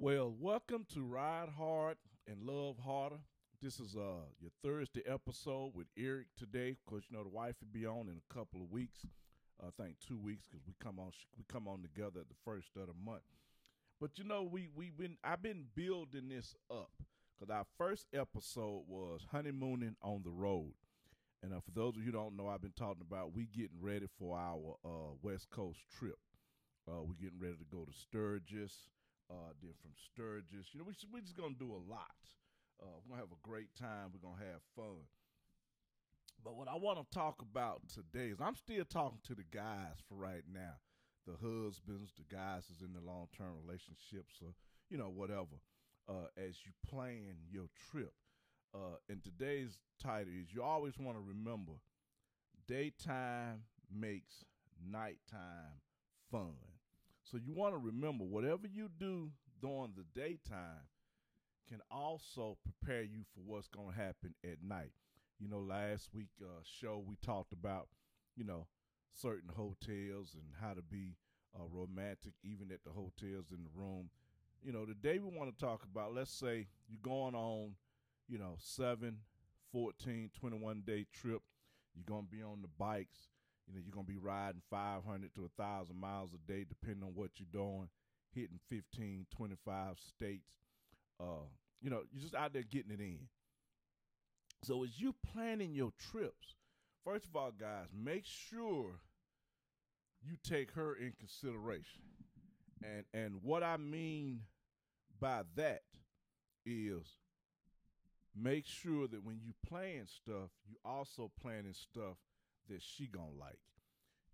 Well, welcome to Ride Hard and Love Harder. This is uh your Thursday episode with Eric today. Of course, you know the wife will be on in a couple of weeks. I think two weeks because we come on we come on together at the first of the month. But you know we we been I've been building this up because our first episode was honeymooning on the road. And uh, for those of you don't know, I've been talking about we getting ready for our uh, West Coast trip. Uh, we're getting ready to go to Sturgis. Uh, then from Sturgis, you know, we we're just gonna do a lot. Uh, we're gonna have a great time. We're gonna have fun. But what I want to talk about today is I'm still talking to the guys for right now, the husbands, the guys is in the long term relationships, or you know whatever. Uh, as you plan your trip, uh, and today's title is you always want to remember daytime makes nighttime fun. So you want to remember whatever you do during the daytime can also prepare you for what's going to happen at night. You know, last week uh, show we talked about, you know, certain hotels and how to be uh, romantic even at the hotels in the room. You know, today we want to talk about, let's say you're going on, you know, 7, 14, 21 day trip. You're going to be on the bikes you know, you're gonna be riding 500 to 1,000 miles a day, depending on what you're doing, hitting 15, 25 states. Uh, you know, you're just out there getting it in. So as you planning your trips, first of all, guys, make sure you take her in consideration. And and what I mean by that is make sure that when you plan stuff, you also planning stuff that she gonna like.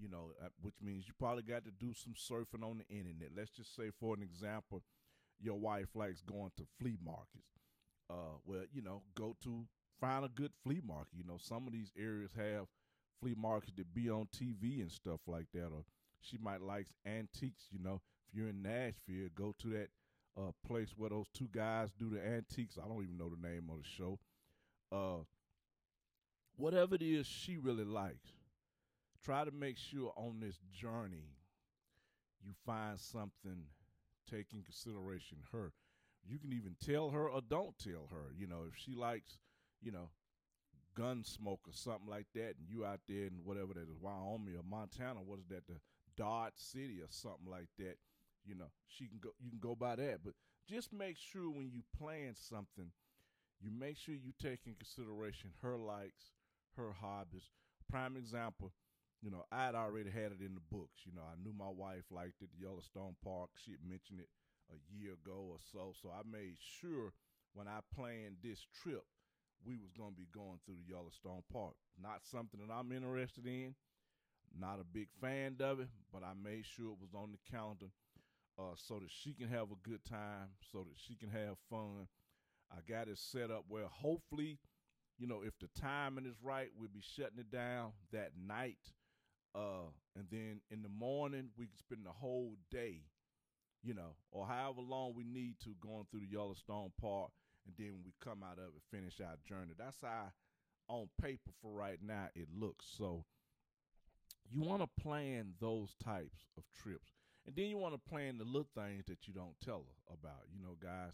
You know, uh, which means you probably got to do some surfing on the internet. Let's just say, for an example, your wife likes going to flea markets. Uh, well, you know, go to find a good flea market. You know, some of these areas have flea markets that be on TV and stuff like that. Or she might like antiques. You know, if you're in Nashville, go to that uh, place where those two guys do the antiques. I don't even know the name of the show. Uh, whatever it is she really likes, try to make sure on this journey you find something taking consideration her. You can even tell her or don't tell her. You know, if she likes, you know, Gunsmoke or something like that, and you out there in whatever that is, Wyoming or Montana, what is that, the Dodge City or something like that, you know, she can go. You can go by that, but just make sure when you plan something, you make sure you take in consideration her likes, her hobbies. Prime example, you know, I had already had it in the books. You know, I knew my wife liked it, Yellowstone Park. She had mentioned it a year ago or so. So I made sure when I planned this trip, we was gonna be going through the Yellowstone Park. Not something that I'm interested in. Not a big fan of it, but I made sure it was on the calendar uh, so that she can have a good time, so that she can have fun. I got it set up where hopefully you know, if the timing is right, we'll be shutting it down that night. Uh, and then in the morning, we can spend the whole day, you know, or however long we need to going through the Yellowstone Park. And then we come out of it, finish our journey. That's how, on paper for right now, it looks. So you want to plan those types of trips. And then you want to plan the little things that you don't tell about. You know, guys,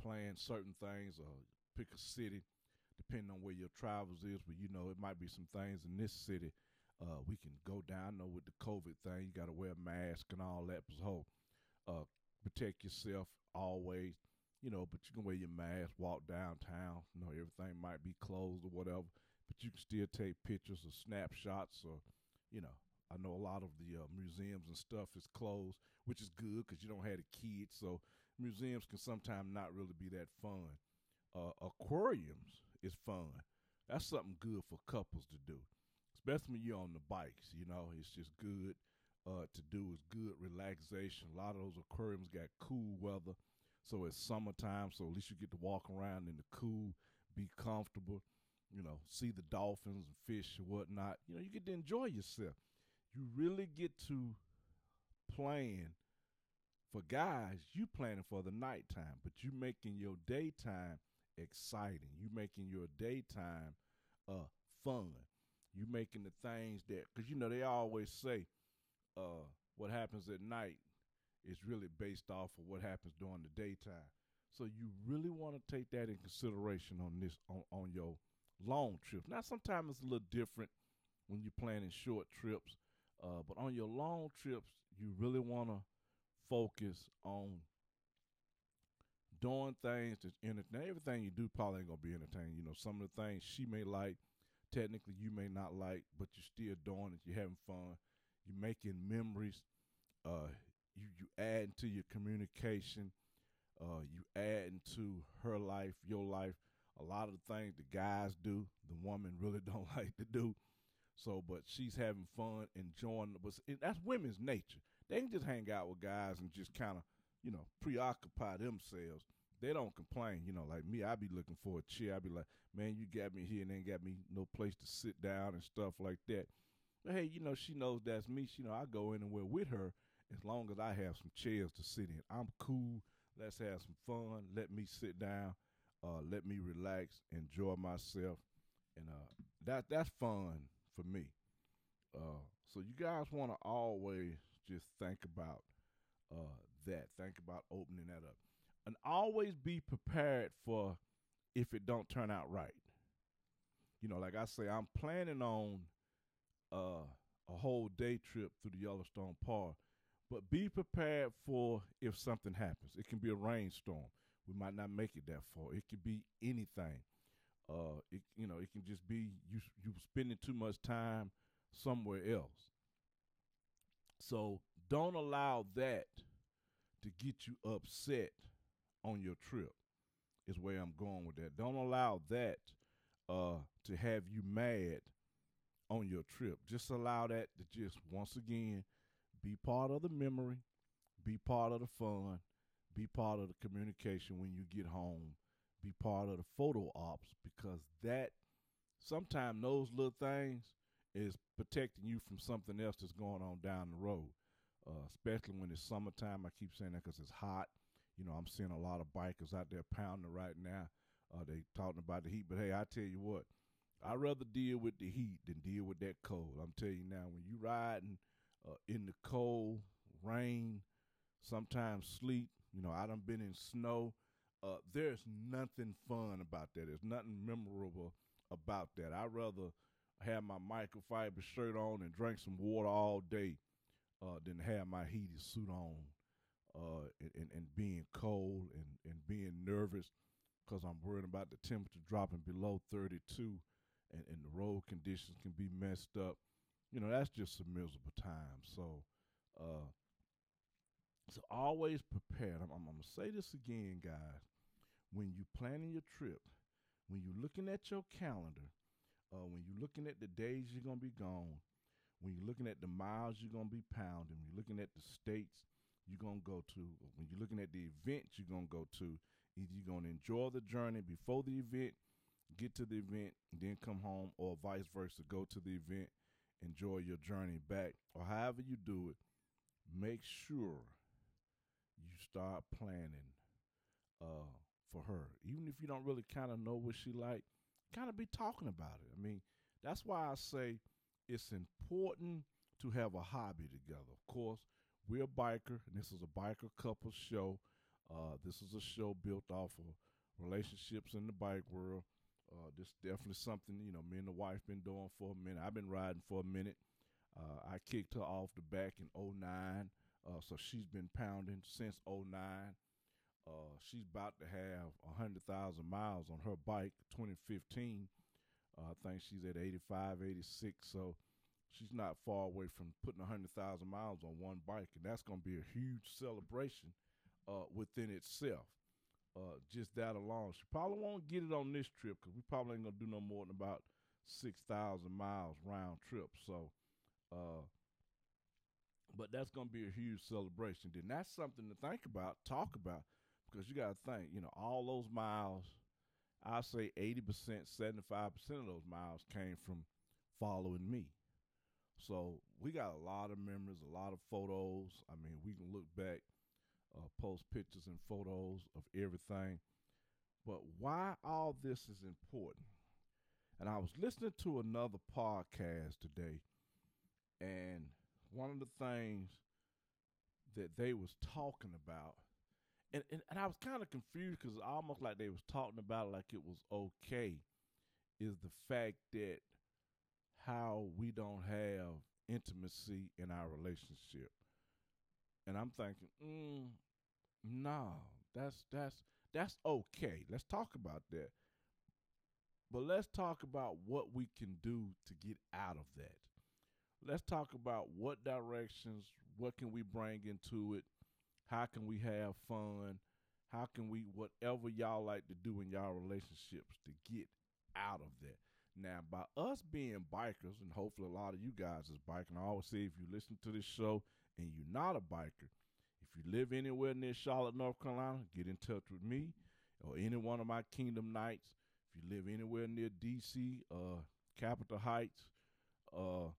plan certain things or pick a city depending on where your travels is. But you know, it might be some things in this city uh, we can go down. I know with the COVID thing, you got to wear a mask and all that. So, uh, protect yourself always. You know, but you can wear your mask, walk downtown. You know, everything might be closed or whatever, but you can still take pictures or snapshots or, you know, I know a lot of the uh, museums and stuff is closed, which is good because you don't have the kids. So museums can sometimes not really be that fun. Uh, aquariums is fun. That's something good for couples to do, especially when you're on the bikes. You know, it's just good uh, to do. It's good relaxation. A lot of those aquariums got cool weather, so it's summertime. So at least you get to walk around in the cool, be comfortable. You know, see the dolphins and fish and whatnot. You know, you get to enjoy yourself. You really get to plan. For guys, you planning for the nighttime, but you making your daytime exciting. You making your daytime uh fun. You making the things that because you know they always say uh what happens at night is really based off of what happens during the daytime. So you really want to take that in consideration on this on, on your long trip. Now sometimes it's a little different when you're planning short trips, uh, but on your long trips, you really want to focus on doing things to entertaining. Everything you do probably ain't gonna be entertaining. You know, some of the things she may like, technically you may not like, but you're still doing it. You're having fun. You're making memories. Uh, you you add to your communication. Uh, you add into her life, your life. A lot of the things the guys do, the woman really don't like to do. So, but she's having fun, enjoying. But that's women's nature. They can just hang out with guys and just kind of, you know, preoccupy themselves. They don't complain, you know. Like me, I be looking for a chair. I be like, man, you got me here and ain't got me no place to sit down and stuff like that. But hey, you know, she knows that's me. She, know, I go anywhere with her as long as I have some chairs to sit in. I'm cool. Let's have some fun. Let me sit down. Uh, let me relax, enjoy myself, and uh, that that's fun for me. Uh, so you guys want to always just think about uh, that. Think about opening that up, and always be prepared for if it don't turn out right. You know, like I say, I'm planning on uh, a whole day trip through the Yellowstone Park, but be prepared for if something happens. It can be a rainstorm. We might not make it that far. It could be anything. Uh, it you know, it can just be you you spending too much time somewhere else. So don't allow that to get you upset on your trip. Is where I'm going with that. Don't allow that uh, to have you mad on your trip. Just allow that to just once again be part of the memory, be part of the fun, be part of the communication when you get home, be part of the photo ops because that sometimes those little things is protecting you from something else that's going on down the road. Uh, especially when it's summertime. I keep saying that because it's hot. You know, I'm seeing a lot of bikers out there pounding right now. Uh, they talking about the heat, but hey, I tell you what, I'd rather deal with the heat than deal with that cold. I'm telling you now, when you're riding uh, in the cold, rain, sometimes sleet. You know, I done been in snow. Uh, there's nothing fun about that. There's nothing memorable about that. I'd rather have my microfiber shirt on and drink some water all day uh, than have my heated suit on uh, and, and, being cold and, and being nervous because I'm worried about the temperature dropping below 32 and, and the road conditions can be messed up. You know, that's just a miserable time. So, uh, so always prepared. I'm, I'm, I'm gonna say this again, guys. When you planning your trip, when you're looking at your calendar, uh, when you're looking at the days you're gonna be gone, when you're looking at the miles you're gonna be pounding, you're looking at the states you're gonna go to, when you're looking at the events you're gonna go to, either you're gonna enjoy the journey before the event, get to the event, then come home, or vice versa, go to the event, enjoy your journey back, or however you do it. Make sure you start planning uh, for her. Even if you don't really kind of know what she like, kind of be talking about it. I mean, that's why I say it's important to have a hobby together. Of course, we're a biker, and this is a biker couple show. Uh, this is a show built off of relationships in the bike world. Uh, this definitely something you know me and the wife been doing for a minute. I've been riding for a minute. Uh, I kicked her off the back in 09. Uh, so she's been pounding since 09. Uh, she's about to have 100,000 miles on her bike 2015. Uh, I think she's at 85, 86. So she's not far away from putting 100,000 miles on one bike. And that's going to be a huge celebration uh, within itself. Uh, just that alone. She probably won't get it on this trip because we probably ain't going to do no more than about 6,000 miles round trip. So, uh, but that's going to be a huge celebration. Then that's something to think about, talk about, because you got to think, you know, all those miles, I say 80%, 75% of those miles came from following me. So we got a lot of memories, a lot of photos. I mean, we can look back, uh, post pictures and photos of everything. But why all this is important? And I was listening to another podcast today, and one of the things that they was talking about, and and, and I was kind of confused because almost like they was talking about it like it was okay, is the fact that how we don't have intimacy in our relationship, and I'm thinking, mm, no, that's that's that's okay. Let's talk about that. But let's talk about what we can do to get out of that. Let's talk about what directions, what can we bring into it, how can we have fun, how can we whatever y'all like to do in y'all relationships to get out of that. Now, by us being bikers, and hopefully a lot of you guys is biking, I always say if you listen to this show and you're not a biker, if you live anywhere near Charlotte, North Carolina, get in touch with me or any one of my Kingdom Knights. If you live anywhere near DC, uh, Capitol Heights, uh,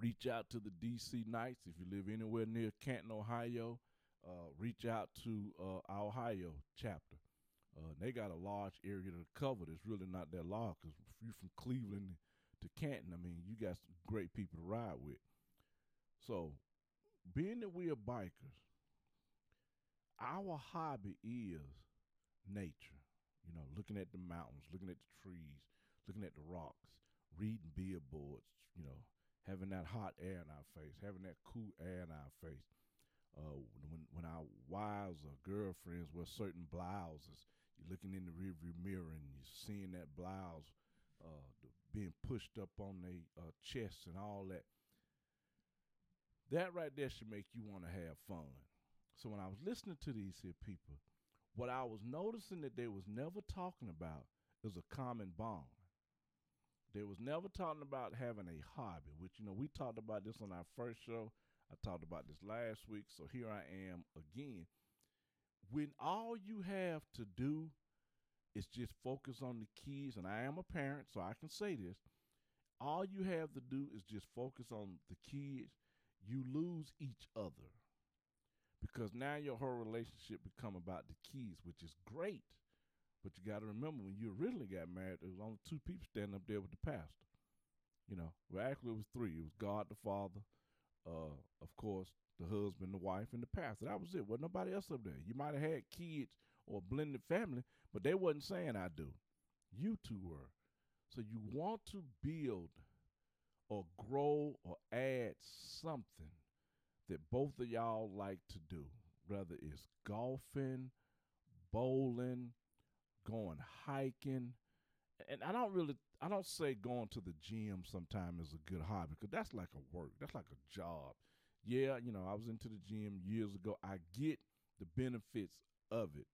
reach out to the DC Knights. If you live anywhere near Canton, Ohio, uh, reach out to uh, our Ohio chapter. Uh, they got a large area to cover that's really not that large because if you're from Cleveland to Canton, I mean, you got some great people to ride with. So, being that we are bikers, our hobby is nature. You know, looking at the mountains, looking at the trees, looking at the rocks, reading billboards, you know, having that hot air in our face, having that cool air in our face. Uh, when when our wives or girlfriends wear certain blouses, you're looking in the rearview mirror and you're seeing that blouse uh, being pushed up on their uh, chests and all that. That right there should make you want to have fun. So when I was listening to these here people, what I was noticing that they was never talking about is a common bond. They was never talking about having a hobby, which you know we talked about this on our first show. I talked about this last week, so here I am again. When all you have to do is just focus on the kids, and I am a parent, so I can say this. All you have to do is just focus on the kids. You lose each other because now your whole relationship become about the kids, which is great. But you got to remember when you originally got married, there was only two people standing up there with the pastor. You know, well, actually it was three. It was God the Father, uh, of course, the husband, the wife, and the pastor. That was it. Wasn't nobody else up there. You might have had kids or blended family, but they wasn't saying I do. You two were. So you want to build or grow or add something that both of y'all like to do, whether it's golfing, bowling, going hiking. And I don't really, I don't say going to the gym sometime is a good hobby because that's like a work, that's like a job. Yeah, you know, I was into the gym years ago. I get the benefits of it,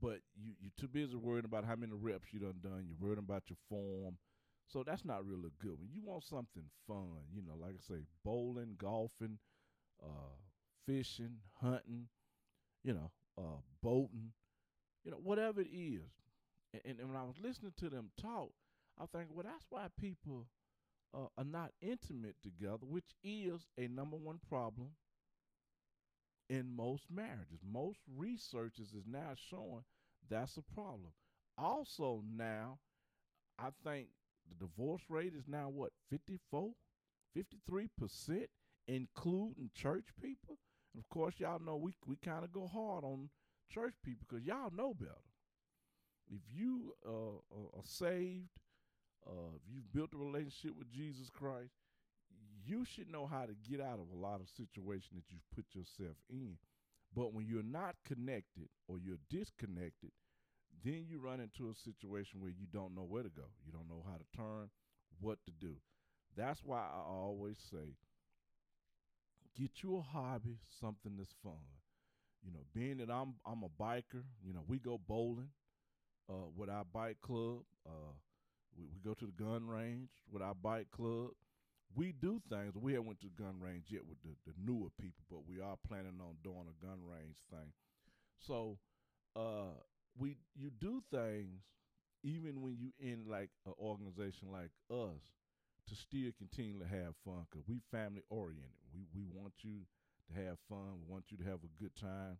but you you're too busy worrying about how many reps you done done. You're worrying about your form, so that's not really good. When you want something fun, you know, like I say, bowling, golfing, uh, fishing, hunting, you know, uh, boating, you know, whatever it is. And, and when I was listening to them talk, I think, well, that's why people uh, are not intimate together, which is a number one problem in most marriages. Most researchers is now showing that's a problem. Also, now, I think the divorce rate is now what, 54, 53%? including church people. And of course, y'all know we we kind of go hard on church people because y'all know better. If you uh, are saved, uh, if you've built a relationship with Jesus Christ, you should know how to get out of a lot of situations that you've put yourself in. But when you're not connected or you're disconnected, then you run into a situation where you don't know where to go. You don't know how to turn, what to do. That's why I always say get you a hobby, something that's fun. You know, being that I'm I'm a biker, you know, we go bowling uh, with our bike club. Uh, we, we go to the gun range with our bike club. We do things. We haven't went to the gun range yet with the, the newer people, but we are planning on doing a gun range thing. So uh, we you do things even when you in like an organization like us to still continue to have fun because we family oriented. We we want you to have fun. We want you to have a good time.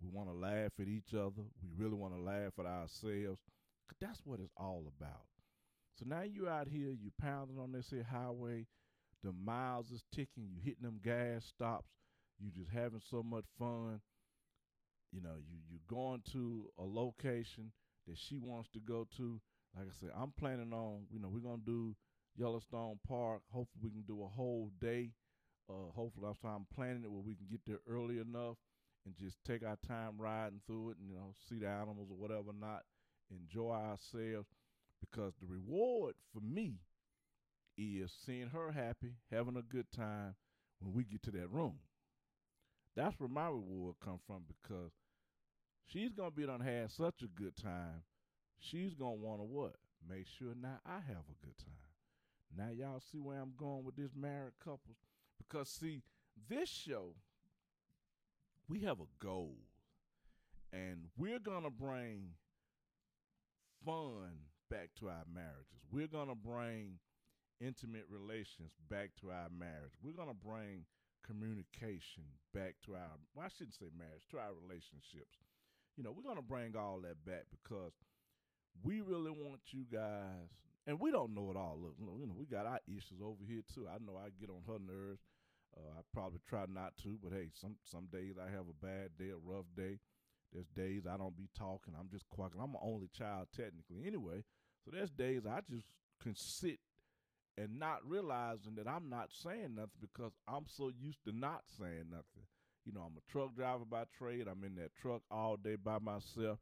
We want to laugh at each other. We really want to laugh at ourselves. That's what it's all about. So now you're out here, You're pounding on this here highway. The miles is ticking. You hitting them gas stops. You just having so much fun. You know, you you going to a location that she wants to go to. Like I said, I'm planning on. You know, we're gonna do Yellowstone Park. Hopefully, we can do a whole day. Uh, hopefully, I'm planning it where we can get there early enough and just take our time riding through it and you know see the animals or whatever not enjoy ourselves. Because the reward for me is seeing her happy having a good time when we get to that room. That's where my reward come from because she's gonna be done had such a good time. She's gonna want to what? Make sure now i have a good time. Now y'all see where i'm going with this married couples because see this show we have a goal, and we're gonna bring fun back to our marriages. We're gonna bring intimate relations back to our marriage. We're gonna bring communication back to our well, I shouldn't say marriage, to our relationships. You know, we're gonna bring all that back because we really want you guys and we don't know it all. Look, you know, we got our issues over here too. I know I get on her nerves. Uh, I probably try not to, but hey, some some days I have a bad day, a rough day. There's days I don't be talking. I'm just quacking. I'm an only child technically anyway. So there's days I just can sit and not realizing that I'm not saying nothing because I'm so used to not saying nothing. You know, I'm a truck driver by trade. I'm in that truck all day by myself.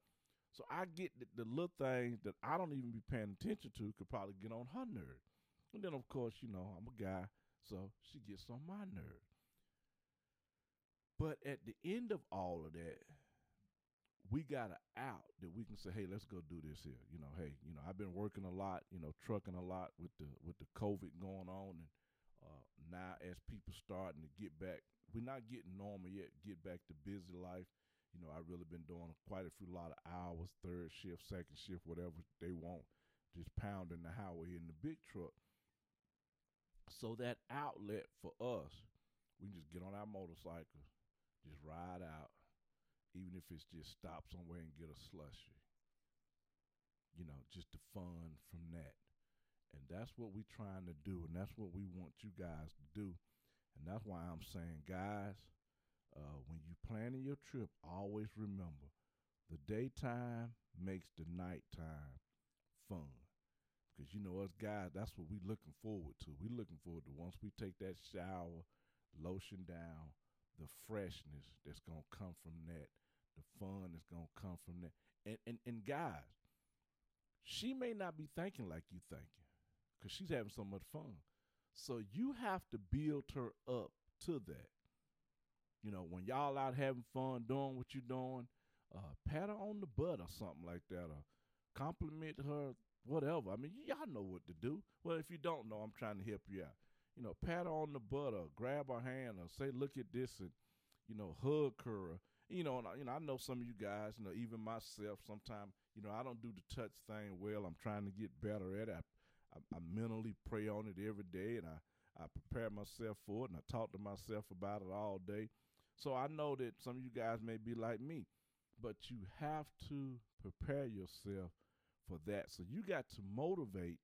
So I get the, little things that I don't even be paying attention to could probably get on her nerves. And then, of course, you know, I'm a guy. So she gets on my nerve. But at the end of all of that, we got an out that we can say, hey, let's go do this here. You know, hey, you know, I've been working a lot, you know, trucking a lot with the with the COVID going on, and uh, now as people starting to get back, we're not getting normal yet. Get back to busy life. You know, I've really been doing quite a few lot of hours, third shift, second shift, whatever they want, just pounding the highway in the big truck. So that outlet for us, we can just get on our motorcycle, just ride out, even if it's just stop somewhere and get a slushy. You know, just the fun from that. And that's what we're trying to do, and that's what we want you guys to do. And that's why I'm saying, guys, uh, when you planning your trip, always remember the daytime makes the nighttime fun. Because you know us guys, that's what we looking forward to. We looking forward to once we take that shower, lotion down, the freshness that's gonna come from that, the fun that's gonna come from that. And and and guys, she may not be thinking like you thinking, because she's having so much fun. So you have to build her up to that. You know, when y'all out having fun, doing what you're doing, uh, pat her on the butt or something like that, or compliment her whatever. I mean, y'all know what to do. Well, if you don't know, I'm trying to help you out. You know, pat her on the butt or grab her hand or say, "Look at this," and you know, hug her. You know, and you know, I know some of you guys. You know, even myself. Sometimes, you know, I don't do the touch thing well. I'm trying to get better at it. I, I, I mentally pray on it every day, and I I prepare myself for it, and I talk to myself about it all day. So I know that some of you guys may be like me, but you have to prepare yourself for that. So you got to motivate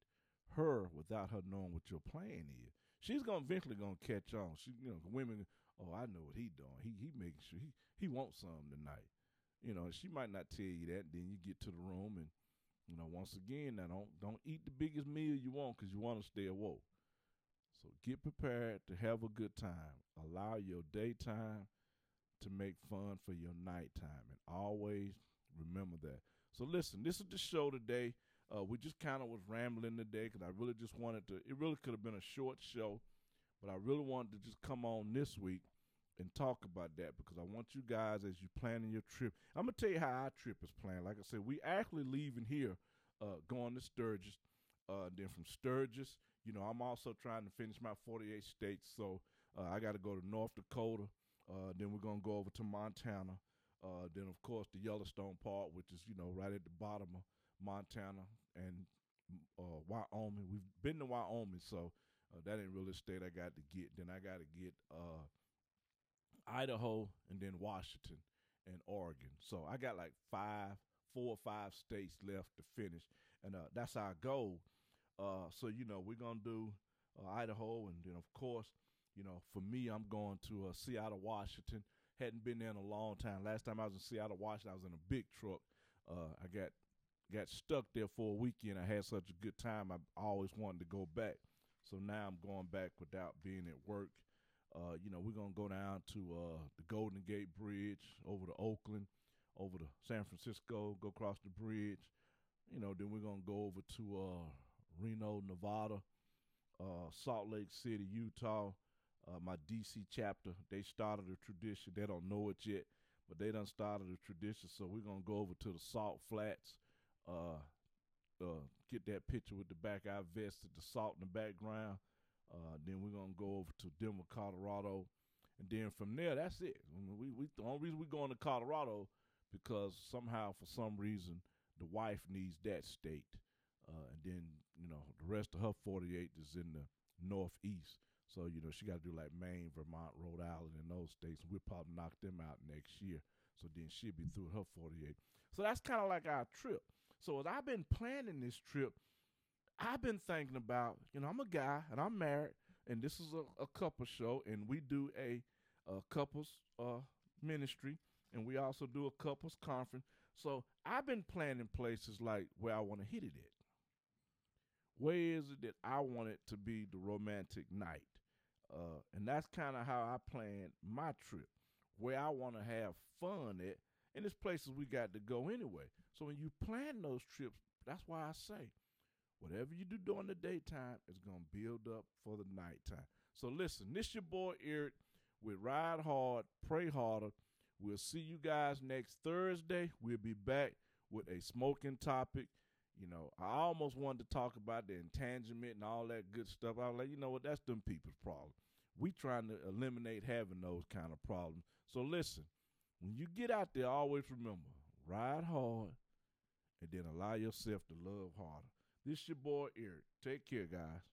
her without her knowing what your plan is. She's gonna eventually gonna catch on. She, you know, women. Oh, I know what he doing. He he making sure he he wants something tonight. You know, she might not tell you that. Then you get to the room and you know, once again, now don't don't eat the biggest meal you want because you want to stay awoke. So get prepared to have a good time. Allow your daytime to make fun for your nighttime, and always remember that. So listen, this is the show today. Uh, we just kind of was rambling today because I really just wanted to. It really could have been a short show, but I really wanted to just come on this week and talk about that because I want you guys as you planning your trip. I'm gonna tell you how our trip is planned. Like I said, we actually leaving here, uh, going to Sturgis. Uh, then from Sturgis, you know, I'm also trying to finish my 48 states, so uh, I got to go to North Dakota. Uh, then we're gonna go over to Montana. Uh, then of course the Yellowstone part, which is you know right at the bottom of Montana and uh, Wyoming. We've been to Wyoming, so uh, that ain't really a state I got to get. Then I got to get uh, Idaho and then Washington and Oregon. So I got like five, four or five states left to finish, and uh, that's our goal. So you know we're gonna do Idaho, and then of course You know, for me, I'm going to uh, Seattle, Washington. Hadn't been there in a long time. Last time I was in Seattle, Washington, I was in a big truck. Uh, I got got stuck there for a weekend. I had such a good time. I always wanted to go back. So now I'm going back without being at work. Uh, you know, we're gonna go down to uh, the Golden Gate Bridge, over to Oakland, over to San Francisco, go across the bridge. You know, then we're gonna go over to uh, Reno, Nevada, uh, Salt Lake City, Utah. Uh, my DC chapter, they started a tradition. They don't know it yet, but they done started a tradition. So we're gonna go over to the Salt Flats, uh, uh, get that picture with the back eye vested, the salt in the background. Uh, then we're gonna go over to Denver, Colorado, and then from there, that's it. We, we the only reason we're going to Colorado because somehow, for some reason, the wife needs that state, uh, and then you know the rest of her 48 is in the northeast. So you know she got to do like Maine, Vermont, Rhode Island, and those states. We'll probably knock them out next year. So then she'll be through her 48. So that's kind of like our trip. So as I've been planning this trip, I've been thinking about, you know, I'm a guy and I'm married, and this is a, a couple show, and we do a, a couples uh, ministry, and we also do a couples conference. So I've been planning places like where I want to hit it at. Where is it that I want it to be the romantic night? Uh, and that's kind of how I plan my trip, where I want to have fun at. And it's places we got to go anyway. So when you plan those trips, that's why I say Whatever you do during the daytime is to build up for the nighttime. So listen, this your boy Eric with Ride Hard, Pray Harder. We'll see you guys next Thursday. We'll be back with a smoking topic. You know, I almost wanted to talk about the entanglement and all that good stuff. I was like, you know what, that's them people's problem. We trying to eliminate having those kind of problems. So listen, when you get out there, always remember, ride hard and then allow yourself to love harder. This your boy Eric. Take care, guys.